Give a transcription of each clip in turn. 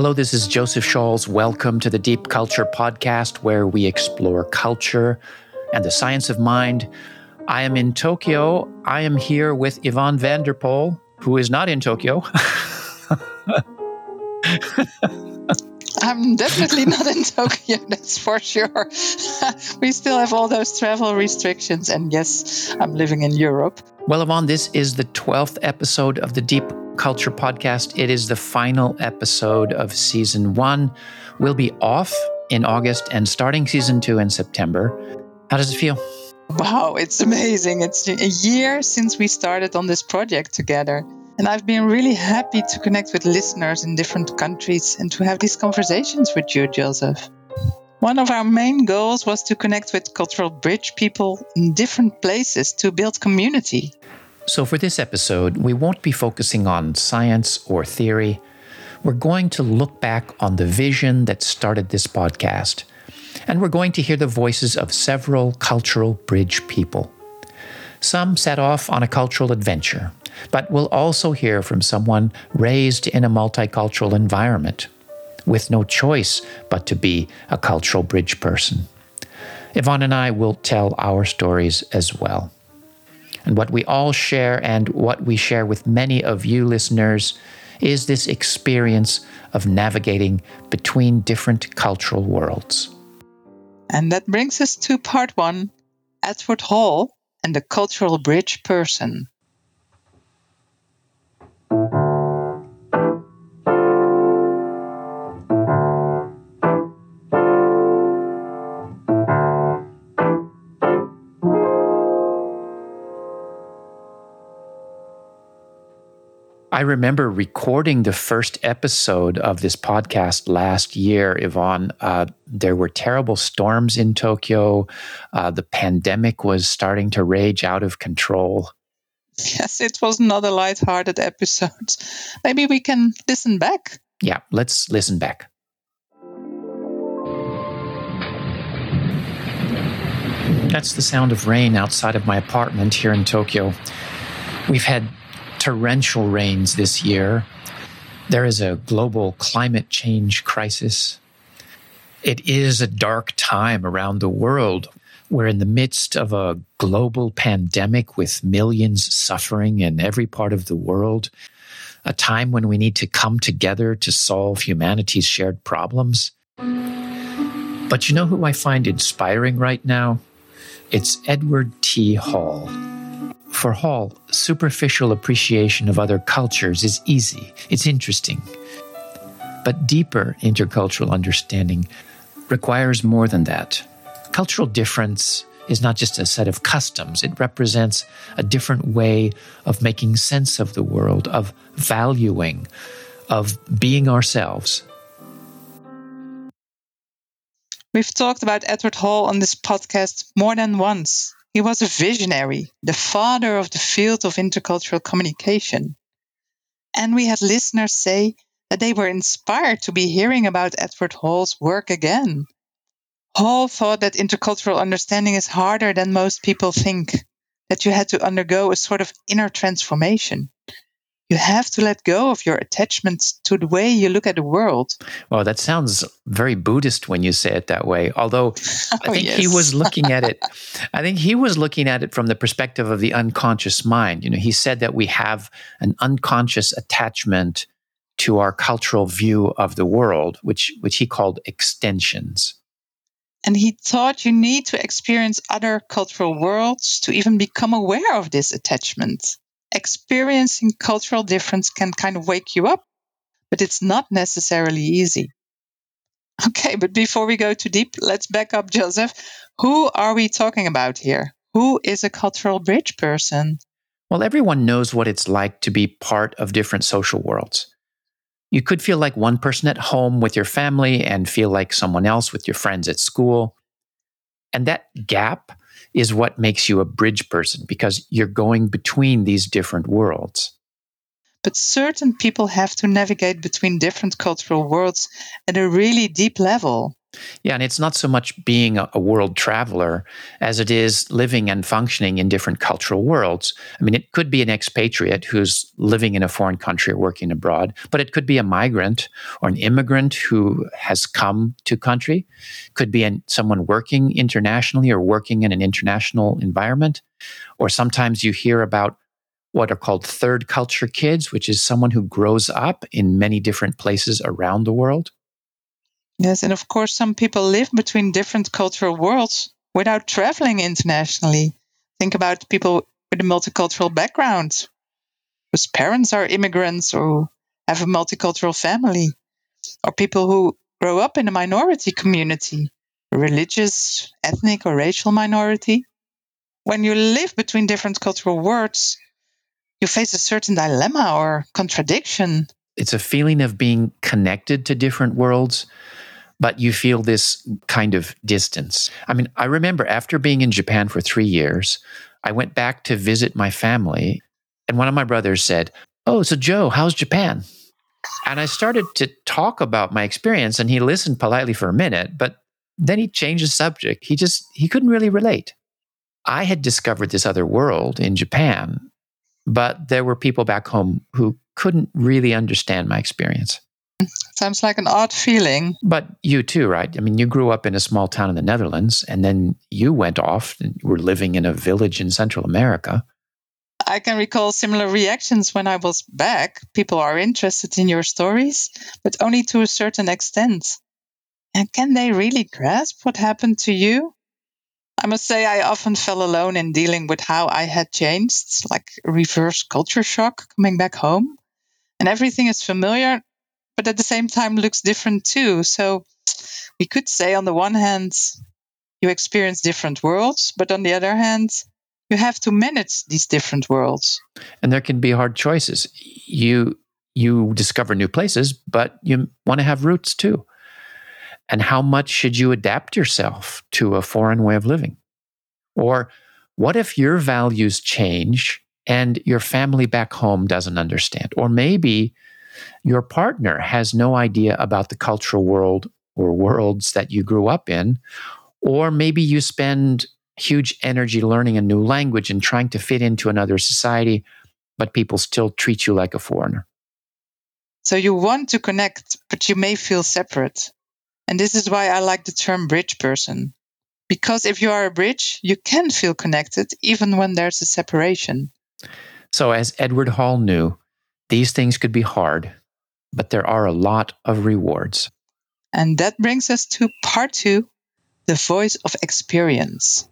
Hello, this is Joseph Shaules. Welcome to the Deep Culture Podcast, where we explore culture and the science of mind. I am in Tokyo. I am here with Yvonne van der Pol, who is not in Tokyo. I'm definitely not in Tokyo, that's for sure. we still have all those travel restrictions, and yes, I'm living in Europe. Well, Yvonne, this is the 12th episode of the Deep Culture Podcast. It is the final episode of season one. We'll be off in August and starting season two in September. How does it feel? Wow, it's amazing. It's a year since we started on this project together. And I've been really happy to connect with listeners in different countries and to have these conversations with you, Joseph. One of our main goals was to connect with cultural bridge people in different places to build community. So, for this episode, we won't be focusing on science or theory. We're going to look back on the vision that started this podcast, and we're going to hear the voices of several cultural bridge people. Some set off on a cultural adventure, but we'll also hear from someone raised in a multicultural environment with no choice but to be a cultural bridge person. Yvonne and I will tell our stories as well. And what we all share and what we share with many of you listeners is this experience of navigating between different cultural worlds. And that brings us to part one Edward Hall and the cultural bridge person. I remember recording the first episode of this podcast last year, Yvonne. Uh, there were terrible storms in Tokyo. Uh, the pandemic was starting to rage out of control. Yes, it was not a light-hearted episode. Maybe we can listen back. Yeah, let's listen back. That's the sound of rain outside of my apartment here in Tokyo. We've had torrential rains this year. There is a global climate change crisis. It is a dark time around the world. We're in the midst of a global pandemic with millions suffering in every part of the world, a time when we need to come together to solve humanity's shared problems. But you know who I find inspiring right now? It's Edward T. Hall. For Hall, superficial appreciation of other cultures is easy, it's interesting. But deeper intercultural understanding requires more than that. Cultural difference is not just a set of customs, it represents a different way of making sense of the world, of valuing, of being ourselves. We've talked about Edward Hall on this podcast more than once. He was a visionary, the father of the field of intercultural communication. And we had listeners say that they were inspired to be hearing about Edward Hall's work again. Hall thought that intercultural understanding is harder than most people think, that you had to undergo a sort of inner transformation you have to let go of your attachments to the way you look at the world. Well, that sounds very Buddhist when you say it that way. Although oh, I think yes. he was looking at it, I think he was looking at it from the perspective of the unconscious mind. You know, he said that we have an unconscious attachment to our cultural view of the world, which which he called extensions. And he thought you need to experience other cultural worlds to even become aware of this attachment experiencing cultural difference can kind of wake you up, but it's not necessarily easy. Okay, but before we go too deep, let's back up, Joseph. Who are we talking about here? Who is a cultural bridge person? Well, everyone knows what it's like to be part of different social worlds. You could feel like one person at home with your family and feel like someone else with your friends at school. And that gap is what makes you a bridge person because you're going between these different worlds. But certain people have to navigate between different cultural worlds at a really deep level. Yeah, and it's not so much being a, world traveler as it is living and functioning in different cultural worlds. I mean, it could be an expatriate who's living in a foreign country or working abroad, but it could be a migrant or an immigrant who has come to country. Could be an, someone working internationally or working in an international environment. Or sometimes you hear about what are called third culture kids, which is someone who grows up in many different places around the world. Yes, and of course, some people live between different cultural worlds without traveling internationally. Think about people with a multicultural background, whose parents are immigrants or have a multicultural family, or people who grow up in a minority community, religious, ethnic, or racial minority. When you live between different cultural worlds, you face a certain dilemma or contradiction. It's a feeling of being connected to different worlds, but you feel this kind of distance. I mean, I remember after being in Japan for three years, I went back to visit my family, and one of my brothers said, Oh, so Joe, how's Japan? And I started to talk about my experience, and he listened politely for a minute, but then he changed the subject. He just, he couldn't really relate. I had discovered this other world in Japan, but there were people back home who couldn't really understand my experience. Sounds like an odd feeling. But you too, right? I mean, you grew up in a small town in the Netherlands, and then you went off and were living in a village in Central America. I can recall similar reactions when I was back. People are interested in your stories, but only to a certain extent. And can they really grasp what happened to you? I must say, I often felt alone in dealing with how I had changed, like reverse culture shock coming back home. And everything is familiar, but at the same time looks different too. So we could say, on the one hand, you experience different worlds, but on the other hand, you have to manage these different worlds. And there can be hard choices. You you discover new places, but you want to have roots too. And how much should you adapt yourself to a foreign way of living? Or what if your values change and your family back home doesn't understand? Or maybe your partner has no idea about the cultural world or worlds that you grew up in. Or maybe you spend huge energy learning a new language and trying to fit into another society, but people still treat you like a foreigner. So you want to connect, but you may feel separate. And this is why I like the term bridge person. Because if you are a bridge, you can feel connected even when there's a separation. So, as Edward Hall knew, these things could be hard, but there are a lot of rewards. And that brings us to part two the voice of experience.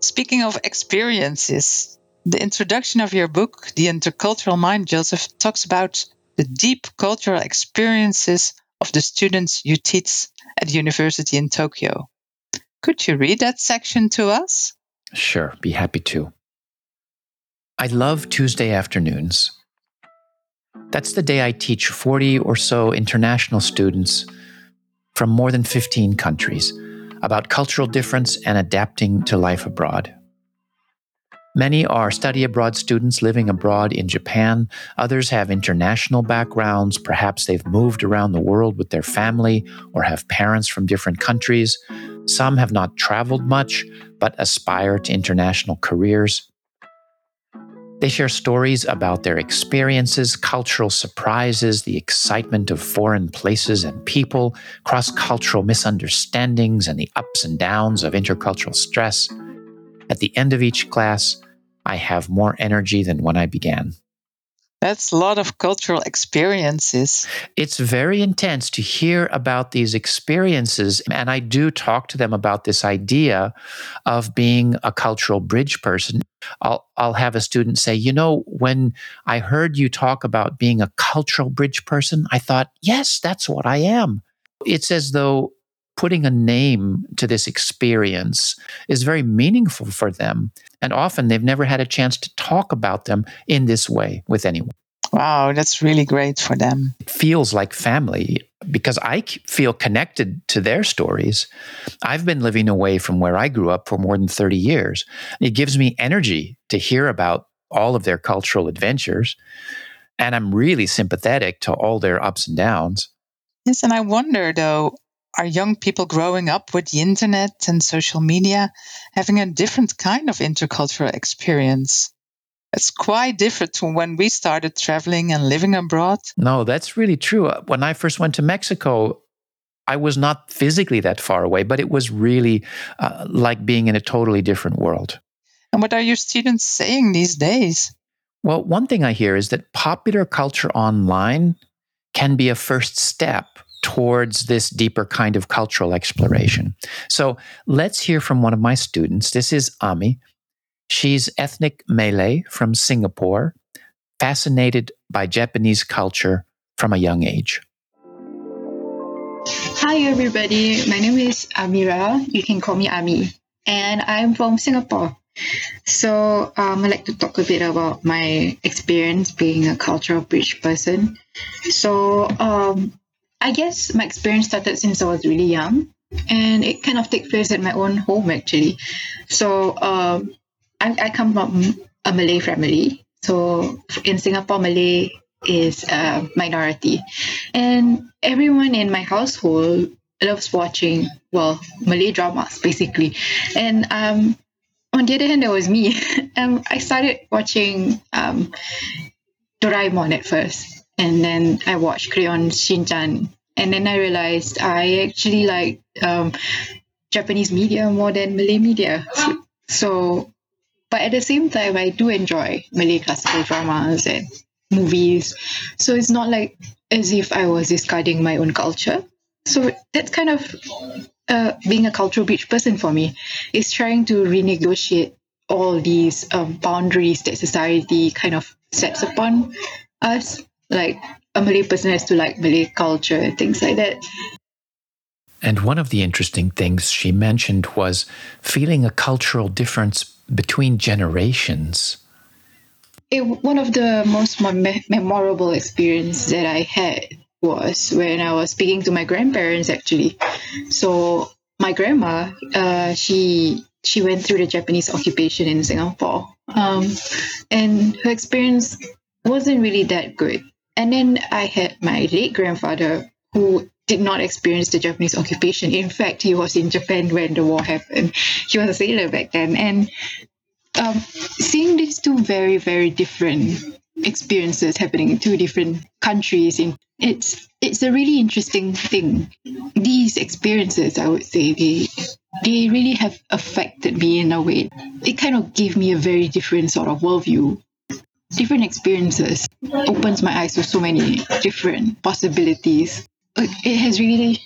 Speaking of experiences, the introduction of your book, The Intercultural Mind, Joseph, talks about the deep cultural experiences of the students you teach at the university in Tokyo. Could you read that section to us? Sure, be happy to. I love Tuesday afternoons. That's the day I teach 40 or so international students from more than 15 countries about cultural difference and adapting to life abroad. Many are study abroad students living abroad in Japan. Others have international backgrounds. Perhaps they've moved around the world with their family or have parents from different countries. Some have not traveled much but aspire to international careers. They share stories about their experiences, cultural surprises, the excitement of foreign places and people, cross cultural misunderstandings, and the ups and downs of intercultural stress. At the end of each class, I have more energy than when I began. That's a lot of cultural experiences. It's very intense to hear about these experiences. And I do talk to them about this idea of being a cultural bridge person. I'll, I'll have a student say, You know, when I heard you talk about being a cultural bridge person, I thought, Yes, that's what I am. It's as though putting a name to this experience is very meaningful for them. And often they've never had a chance to talk about them in this way with anyone. Wow, that's really great for them. It feels like family because I feel connected to their stories. I've been living away from where I grew up for more than 30 years. It gives me energy to hear about all of their cultural adventures. And I'm really sympathetic to all their ups and downs. Yes, and I wonder though, are young people growing up with the internet and social media having a different kind of intercultural experience? It's quite different from when we started traveling and living abroad. No, that's really true. Uh, when I first went to Mexico, I was not physically that far away, but it was really uh, like being in a totally different world. And what are your students saying these days? Well, one thing I hear is that popular culture online can be a first step towards this deeper kind of cultural exploration. So let's hear from one of my students. This is Ami. She's ethnic Malay from Singapore, fascinated by Japanese culture from a young age. Hi, everybody. My name is Amira. You can call me Ami. And I'm from Singapore. So um, I'd like to talk a bit about my experience being a cultural bridge person. So um, I guess my experience started since I was really young, and it kind of takes place at my own home actually. So um, I, I come from a Malay family. So in Singapore, Malay is a minority. And everyone in my household loves watching, well, Malay dramas, basically. And um, on the other hand, there was me. um, I started watching um, Doraemon at first. And then I watched Crayon Shinchan. And then I realized I actually like um, Japanese media more than Malay media. So, but at the same time, I do enjoy Malay classical dramas and movies. So it's not like as if I was discarding my own culture. So that's kind of uh, being a cultural bridge person for me is trying to renegotiate all these um, boundaries that society kind of sets upon us. Like a Malay person has to like Malay culture, and things like that. And one of the interesting things she mentioned was feeling a cultural difference between generations? It, one of the most me- memorable experiences that I had was when I was speaking to my grandparents actually. So my grandma, uh, she she went through the Japanese occupation in Singapore, um, and her experience wasn't really that good. And then I had my late grandfather who did not experience the Japanese occupation. In fact, he was in Japan when the war happened. He was a sailor back then. And um, seeing these two very, very different experiences happening in two different countries, in, it's it's a really interesting thing. These experiences, I would say, they they really have affected me in a way. It kind of gave me a very different sort of worldview different experiences opens my eyes to so many different possibilities it has really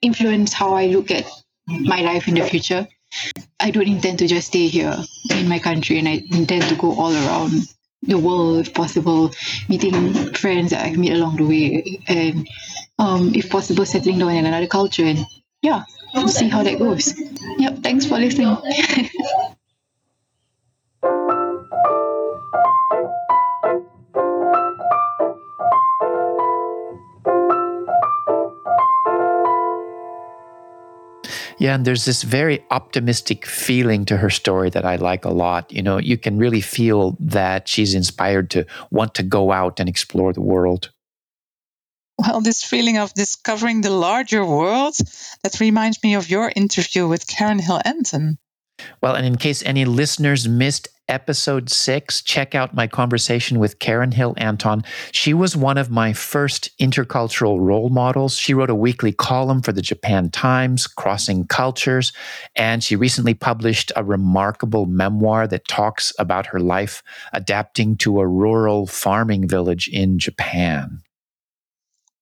influenced how I look at my life in the future. I don't intend to just stay here in my country, and I intend to go all around the world if possible, meeting friends that I've met along the way, and um, if possible, settling down in another culture. And yeah, see how that goes. Yep, thanks for listening. Yeah, and there's this very optimistic feeling to her story that I like a lot. You know, you can really feel that she's inspired to want to go out and explore the world. Well, this feeling of discovering the larger world, that reminds me of your interview with Karen Hill Anton. Well, and in case any listeners missed episode six, check out my conversation with Karen Hill Anton. She was one of my first intercultural role models. She wrote a weekly column for the Japan Times, Crossing Cultures, and she recently published a remarkable memoir that talks about her life adapting to a rural farming village in Japan.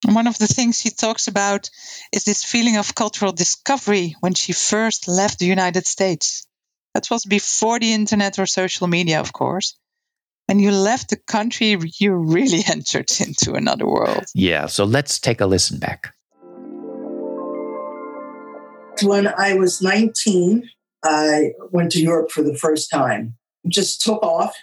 One of the things she talks about is this feeling of cultural discovery when she first left the United States. That was before the internet or social media, of course. When you left the country, you really entered into another world. Yeah, so let's take a listen back. When I was 19, I went to Europe for the first time. Just took off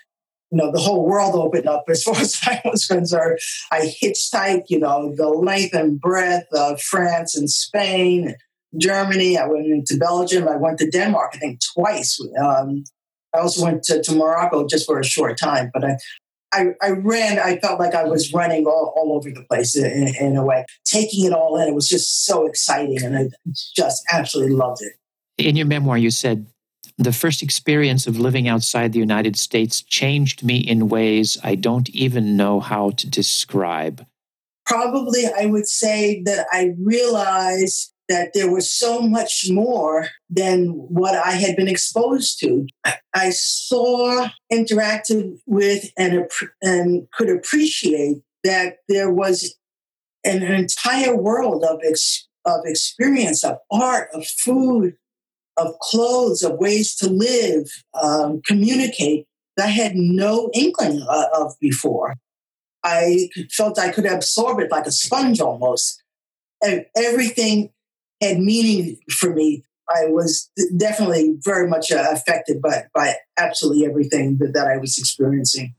you know, the whole world opened up as far as I was concerned. I hitchhiked, you know, the length and breadth of France and Spain, Germany. I went into Belgium. I went to Denmark, I think, twice. Um, I also went to, to Morocco just for a short time, but I, I, I, ran, I felt like I was running all, all over the place in, in, a way, taking it all in. It was just so exciting, and I just absolutely loved it. In your memoir, you said, the first experience of living outside the United States changed me in ways I don't even know how to describe. Probably, I would say that I realized that there was so much more than what I had been exposed to. I saw, interacted with, and, and could appreciate that there was an entire world of, ex, of experience, of art, of food, of clothes, of ways to live, um, communicate that I had no inkling of before. I felt I could absorb it like a sponge almost. And everything had meaning for me. I was definitely very much uh, affected by, by absolutely everything that, that I was experiencing.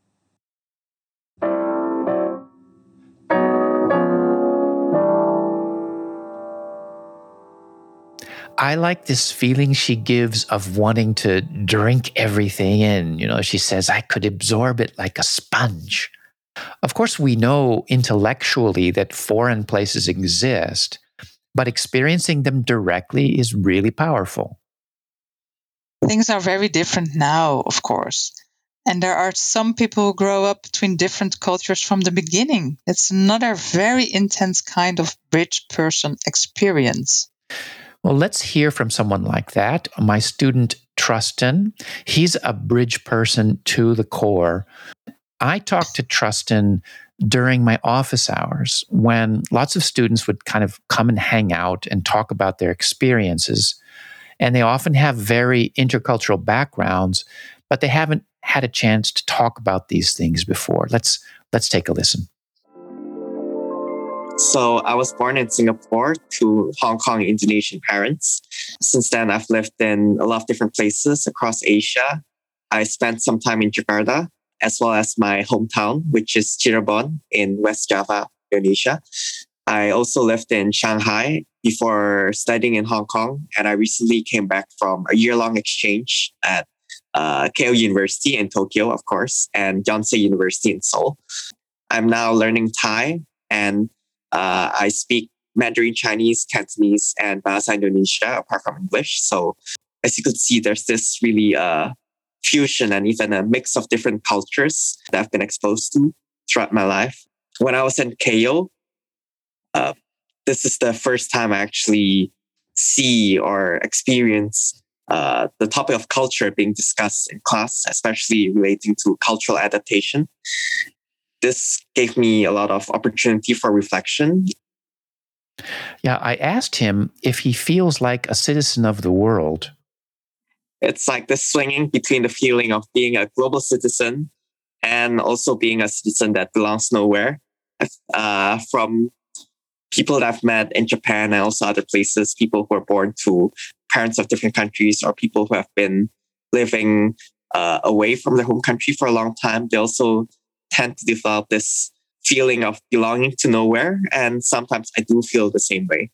I like this feeling she gives of wanting to drink everything in. You know, she says, I could absorb it like a sponge. Of course, we know intellectually that foreign places exist, but experiencing them directly is really powerful. Things are very different now, of course. And there are some people who grow up between different cultures from the beginning. It's another very intense kind of bridge person experience. Well, let's hear from someone like that. My student, Trustin, he's a bridge person to the core. I talked to Trustin during my office hours when lots of students would kind of come and hang out and talk about their experiences. And they often have very intercultural backgrounds, but they haven't had a chance to talk about these things before. Let's let's take a listen. So I was born in Singapore to Hong Kong Indonesian parents. Since then, I've lived in a lot of different places across Asia. I spent some time in Jakarta, as well as my hometown, which is Cirebon in West Java, Indonesia. I also lived in Shanghai before studying in Hong Kong, and I recently came back from a year long exchange at uh, Keio University in Tokyo, of course, and Yonsei University in Seoul. I'm now learning Thai and uh, I speak Mandarin Chinese, Cantonese, and Bahasa Indonesia apart from English. So as you could see, there's this really uh, fusion and even a mix of different cultures that I've been exposed to throughout my life. When I was in Keio, uh, this is the first time I actually see or experience uh, the topic of culture being discussed in class, especially relating to cultural adaptation this gave me a lot of opportunity for reflection. Yeah, I asked him if he feels like a citizen of the world. It's like this swinging between the feeling of being a global citizen and also being a citizen that belongs nowhere. Uh, from people that I've met in Japan and also other places, people who are born to parents of different countries or people who have been living uh, away from their home country for a long time, they also tend to develop this feeling of belonging to nowhere. And sometimes I do feel the same way.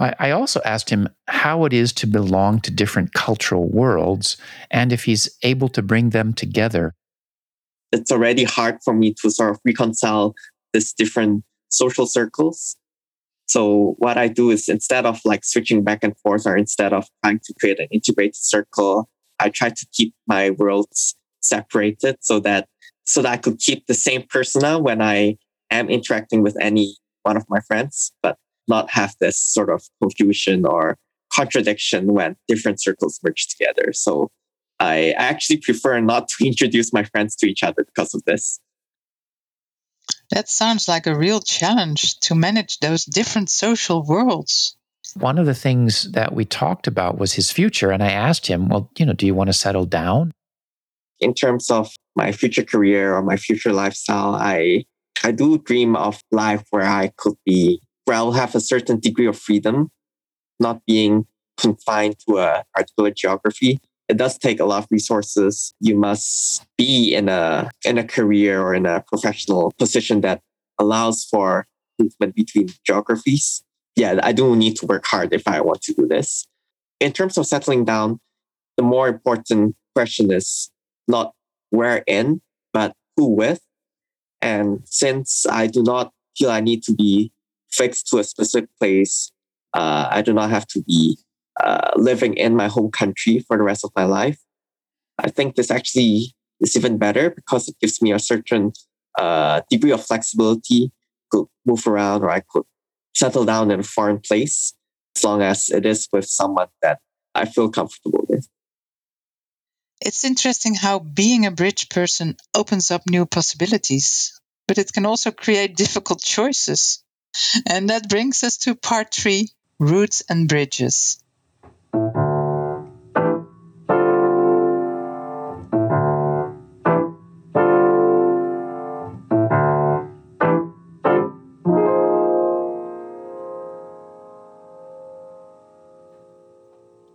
I also asked him how it is to belong to different cultural worlds and if he's able to bring them together. It's already hard for me to sort of reconcile these different social circles. So what I do is instead of like switching back and forth or instead of trying to create an integrated circle, I try to keep my worlds separated so that so that I could keep the same persona when I am interacting with any one of my friends, but not have this sort of confusion or contradiction when different circles merge together. So I actually prefer not to introduce my friends to each other because of this. That sounds like a real challenge to manage those different social worlds. One of the things that we talked about was his future. And I asked him, well, you know, do you want to settle down? In terms of my future career or my future lifestyle, I I do dream of life where I could be where I'll have a certain degree of freedom, not being confined to a particular geography, it does take a lot of resources. You must be in a in a career or in a professional position that allows for movement between geographies. Yeah, I do need to work hard if I want to do this. In terms of settling down, the more important question is not where in, but who with. And since I do not feel I need to be fixed to a specific place, uh, I do not have to be uh, living in my home country for the rest of my life. I think this actually is even better because it gives me a certain uh, degree of flexibility. Could move around, or I could settle down in a foreign place as long as it is with someone that I feel comfortable with. It's interesting how being a bridge person opens up new possibilities, but it can also create difficult choices. And that brings us to part three roots and bridges.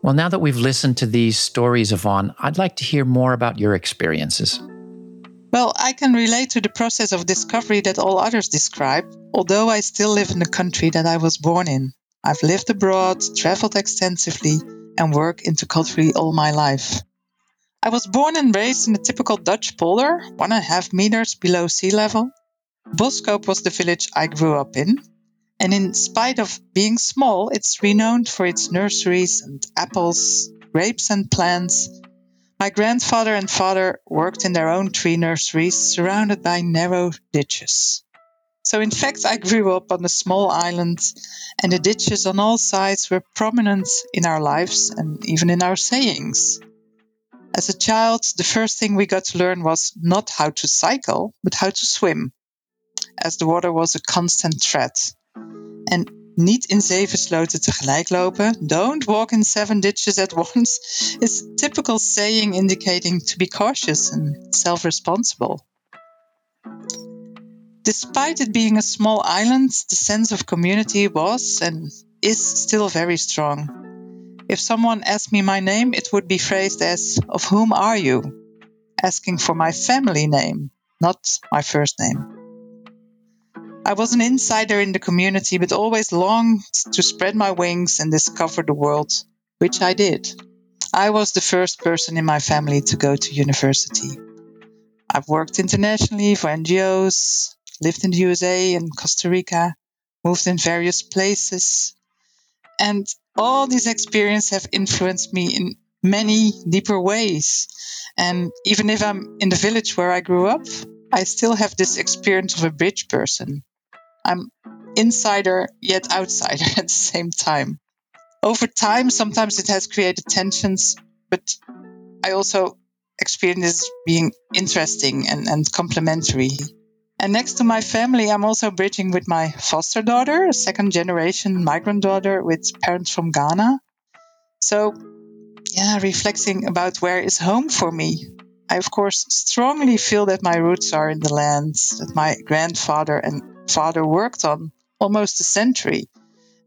Well, now that we've listened to these stories, Yvonne, I'd like to hear more about your experiences. Well, I can relate to the process of discovery that all others describe, although I still live in the country that I was born in. I've lived abroad, traveled extensively, and worked interculturally all my life. I was born and raised in a typical Dutch polder, one and a half meters below sea level. Boskoop was the village I grew up in, and in spite of being small, it's renowned for its nurseries and apples, grapes, and plants. My grandfather and father worked in their own tree nurseries surrounded by narrow ditches. So, in fact, I grew up on a small island, and the ditches on all sides were prominent in our lives and even in our sayings. As a child, the first thing we got to learn was not how to cycle, but how to swim, as the water was a constant threat. En niet in zeven sloten tegelijk lopen, don't walk in seven ditches at once, is typical saying indicating to be cautious and self responsible. Despite it being a small island, the sense of community was and is still very strong. If someone asked me my name, it would be phrased as, Of whom are you? asking for my family name, not my first name. I was an insider in the community, but always longed to spread my wings and discover the world, which I did. I was the first person in my family to go to university. I've worked internationally for NGOs, lived in the USA and Costa Rica, moved in various places, and all these experiences have influenced me in many deeper ways. And even if I'm in the village where I grew up, I still have this experience of a bridge person. I'm insider yet outsider at the same time. Over time, sometimes it has created tensions, but I also experience this being interesting and, and complementary. And next to my family, I'm also bridging with my foster daughter, a second generation migrant daughter with parents from Ghana. So, yeah, reflecting about where is home for me. I, of course, strongly feel that my roots are in the lands that my grandfather and father worked on almost a century.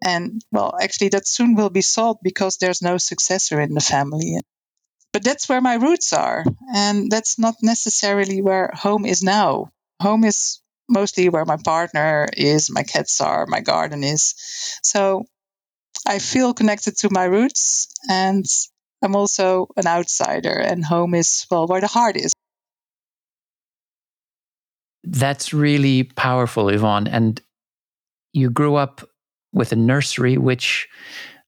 And well, actually, that soon will be solved because there's no successor in the family. But that's where my roots are. And that's not necessarily where home is now. Home is mostly where my partner is, my cats are, my garden is. So I feel connected to my roots and I'm also an outsider, and home is, well, where the heart is. That's really powerful, Yvonne. And you grew up with a nursery, which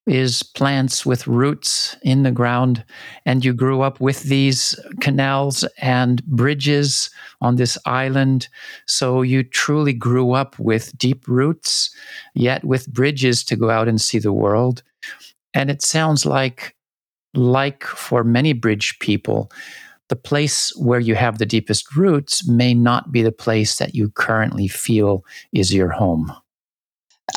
is plants with roots in the ground. And you grew up with these canals and bridges on this island. So you truly grew up with deep roots, yet with bridges to go out and see the world. And it sounds like, like for many bridge people, the place where you have the deepest roots may not be the place that you currently feel is your home.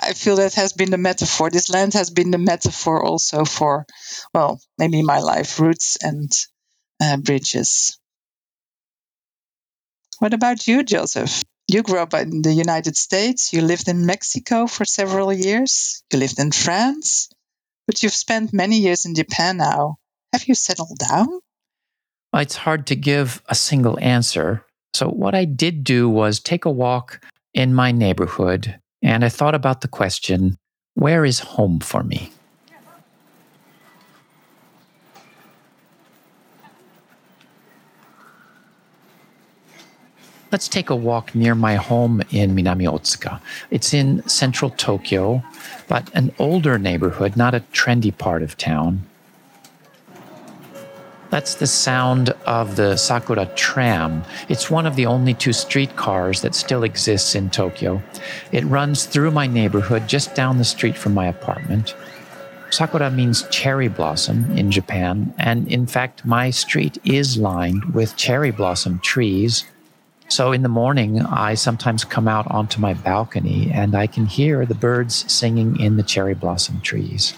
I feel that has been the metaphor. This land has been the metaphor also for, well, maybe my life, roots and uh, bridges. What about you, Joseph? You grew up in the United States. You lived in Mexico for several years. You lived in France, but you've spent many years in Japan now. Have you settled down? It's hard to give a single answer. So, what I did do was take a walk in my neighborhood and I thought about the question where is home for me? Let's take a walk near my home in Minami Otsuka. It's in central Tokyo, but an older neighborhood, not a trendy part of town. That's the sound of the Sakura tram. It's one of the only two streetcars that still exists in Tokyo. It runs through my neighborhood just down the street from my apartment. Sakura means cherry blossom in Japan, and in fact, my street is lined with cherry blossom trees. So in the morning, I sometimes come out onto my balcony and I can hear the birds singing in the cherry blossom trees.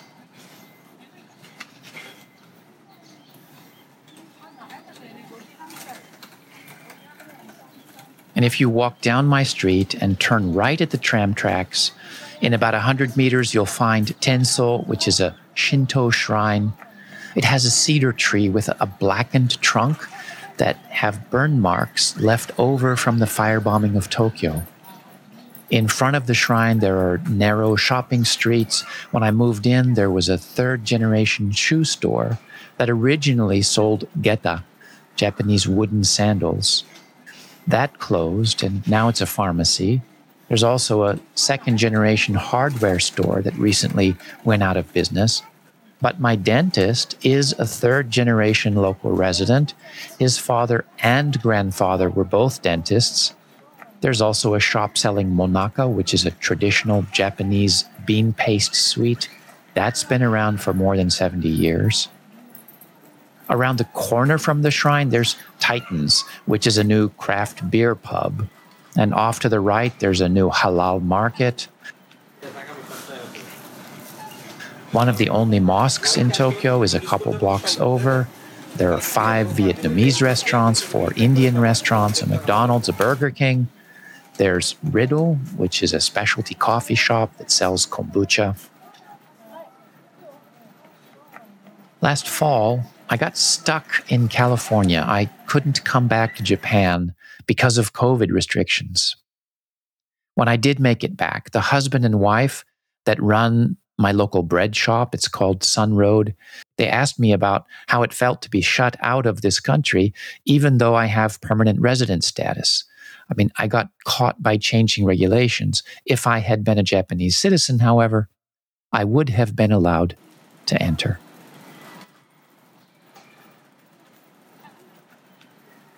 And if you walk down my street and turn right at the tram tracks, in about 100 meters, you'll find Tenso, which is a Shinto shrine. It has a cedar tree with a blackened trunk that have burn marks left over from the firebombing of Tokyo. In front of the shrine, there are narrow shopping streets. When I moved in, there was a third generation shoe store that originally sold geta, Japanese wooden sandals. That closed, and now it's a pharmacy. There's also a second generation hardware store that recently went out of business. But my dentist is a third generation local resident. His father and grandfather were both dentists. There's also a shop selling monaka, which is a traditional Japanese bean paste sweet. That's been around for more than 70 years. Around the corner from the shrine, there's Titans, which is a new craft beer pub. And off to the right, there's a new halal market. One of the only mosques in Tokyo is a couple blocks over. There are five Vietnamese restaurants, four Indian restaurants, a McDonald's, a Burger King. There's Riddle, which is a specialty coffee shop that sells kombucha. Last fall, I got stuck in California. I couldn't come back to Japan because of COVID restrictions. When I did make it back, the husband and wife that run my local bread shop, it's called Sun Road, they asked me about how it felt to be shut out of this country, even though I have permanent resident status. I mean, I got caught by changing regulations. If I had been a Japanese citizen, however, I would have been allowed to enter.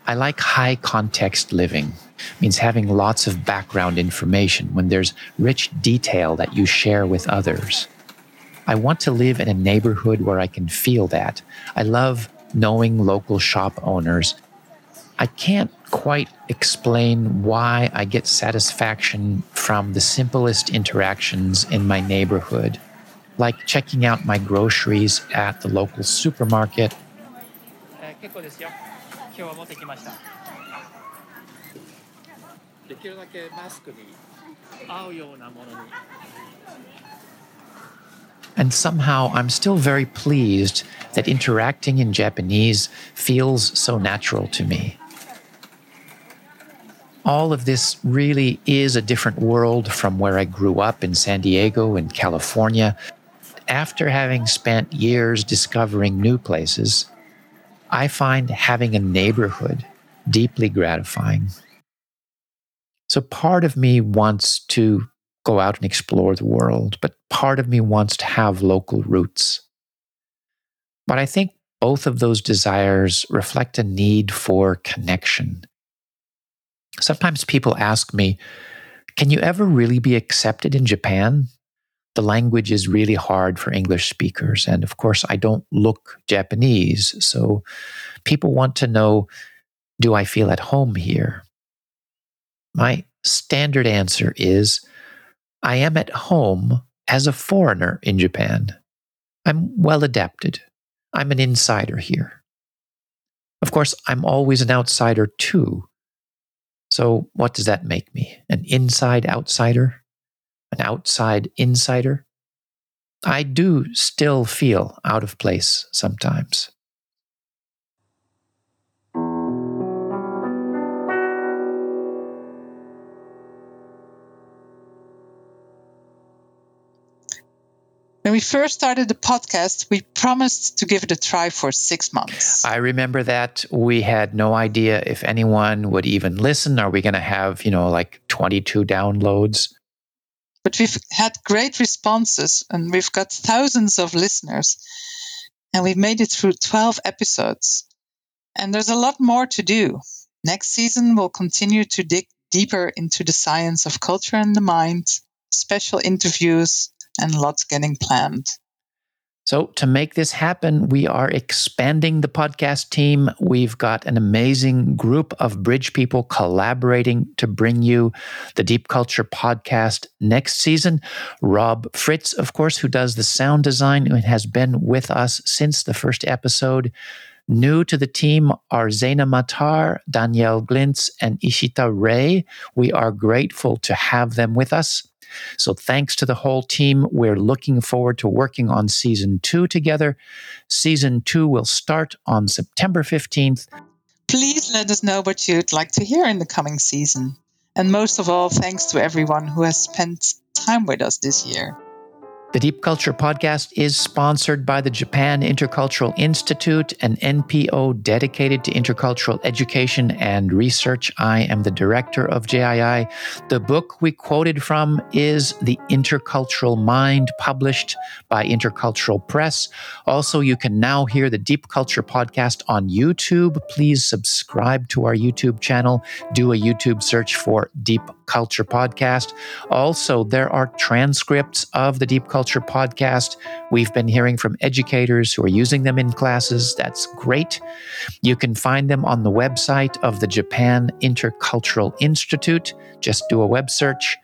I like high context living. It means having lots of background information when there's rich detail that you share with others. I want to live in a neighborhood where I can feel that. I love knowing local shop owners. I can't quite explain why I get satisfaction from the simplest interactions in my neighborhood, like checking out my groceries at the local supermarket eh, 今日は持ってきましたできるだけマスクに合うようなものに And somehow I'm still very pleased that interacting in Japanese feels so natural to me. All of this really is a different world from where I grew up in San Diego in California. After having spent years discovering new places, I find having a neighborhood deeply gratifying. So part of me wants to go out and explore the world, but part of me wants to have local roots. But I think both of those desires reflect a need for connection. Sometimes people ask me, can you ever really be accepted in Japan? The language is really hard for English speakers. And of course, I don't look Japanese. So people want to know do I feel at home here? My standard answer is I am at home as a foreigner in Japan. I'm well adapted. I'm an insider here. Of course, I'm always an outsider too. So, what does that make me? An inside outsider? an outside insider, I do still feel out of place sometimes. When we first started the podcast, we promised to give it a try for six months. I remember that we had no idea if anyone would even listen. Are we going to have, you know, like 22 downloads? But we've had great responses and we've got thousands of listeners. And we've made it through 12 episodes. And there's a lot more to do. Next season, we'll continue to dig deeper into the science of culture and the mind, special interviews, and lots getting planned. So, to make this happen, we are expanding the podcast team. We've got an amazing group of bridge people collaborating to bring you the Deep Culture podcast next season. Rob Fritz, of course, who does the sound design and has been with us since the first episode. New to the team are Zaina Matar, Danielle Glintz, and Ishita Ray. We are grateful to have them with us. So thanks to the whole team. We're looking forward to working on season two together. Season two will start on September 15th. Please let us know what you'd like to hear in the coming season. And most of all, thanks to everyone who has spent time with us this year. The Deep Culture Podcast is sponsored by the Japan Intercultural Institute, an NPO dedicated to intercultural education and research. I am the director of JII. The book we quoted from is The Intercultural Mind, published by Intercultural Press. Also, you can now hear the Deep Culture Podcast on YouTube. Please subscribe to our YouTube channel. Do a YouTube search for Deep Culture Podcast. Also, there are transcripts of the Deep Culture Podcast. We've been hearing from educators who are using them in classes. That's great. You can find them on the website of the Japan Intercultural Institute. Just do a web search.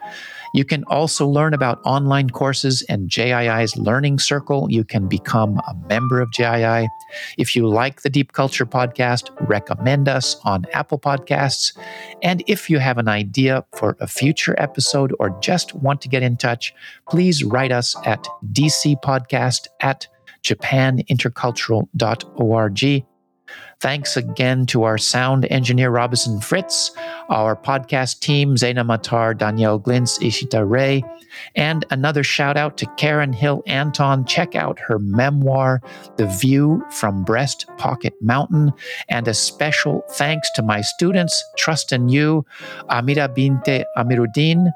You can also learn about online courses and JII's Learning Circle. You can become a member of JII. If you like the Deep Culture podcast, recommend us on Apple Podcasts. And if you have an idea for a future episode or just want to get in touch, please write us at dcpodcast at japanintercultural.org. Thanks again to our sound engineer, Robinson Fritz, our podcast team, Zaina Matar, Danielle Glintz, Ishita Ray, and another shout out to Karen Hill Anton. Check out her memoir, The View from Breast Pocket Mountain. And a special thanks to my students, Trust in You, Amira Binte Amiruddin.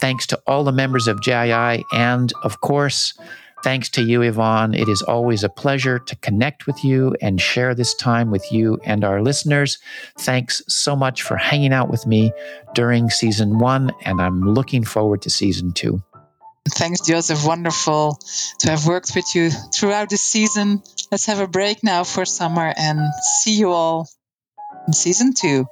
Thanks to all the members of JII, and of course, Thanks to you, Yvonne. It is always a pleasure to connect with you and share this time with you and our listeners. Thanks so much for hanging out with me during season one, and I'm looking forward to season two. Thanks, Joseph. Wonderful to have worked with you throughout the season. Let's have a break now for summer and see you all in season two.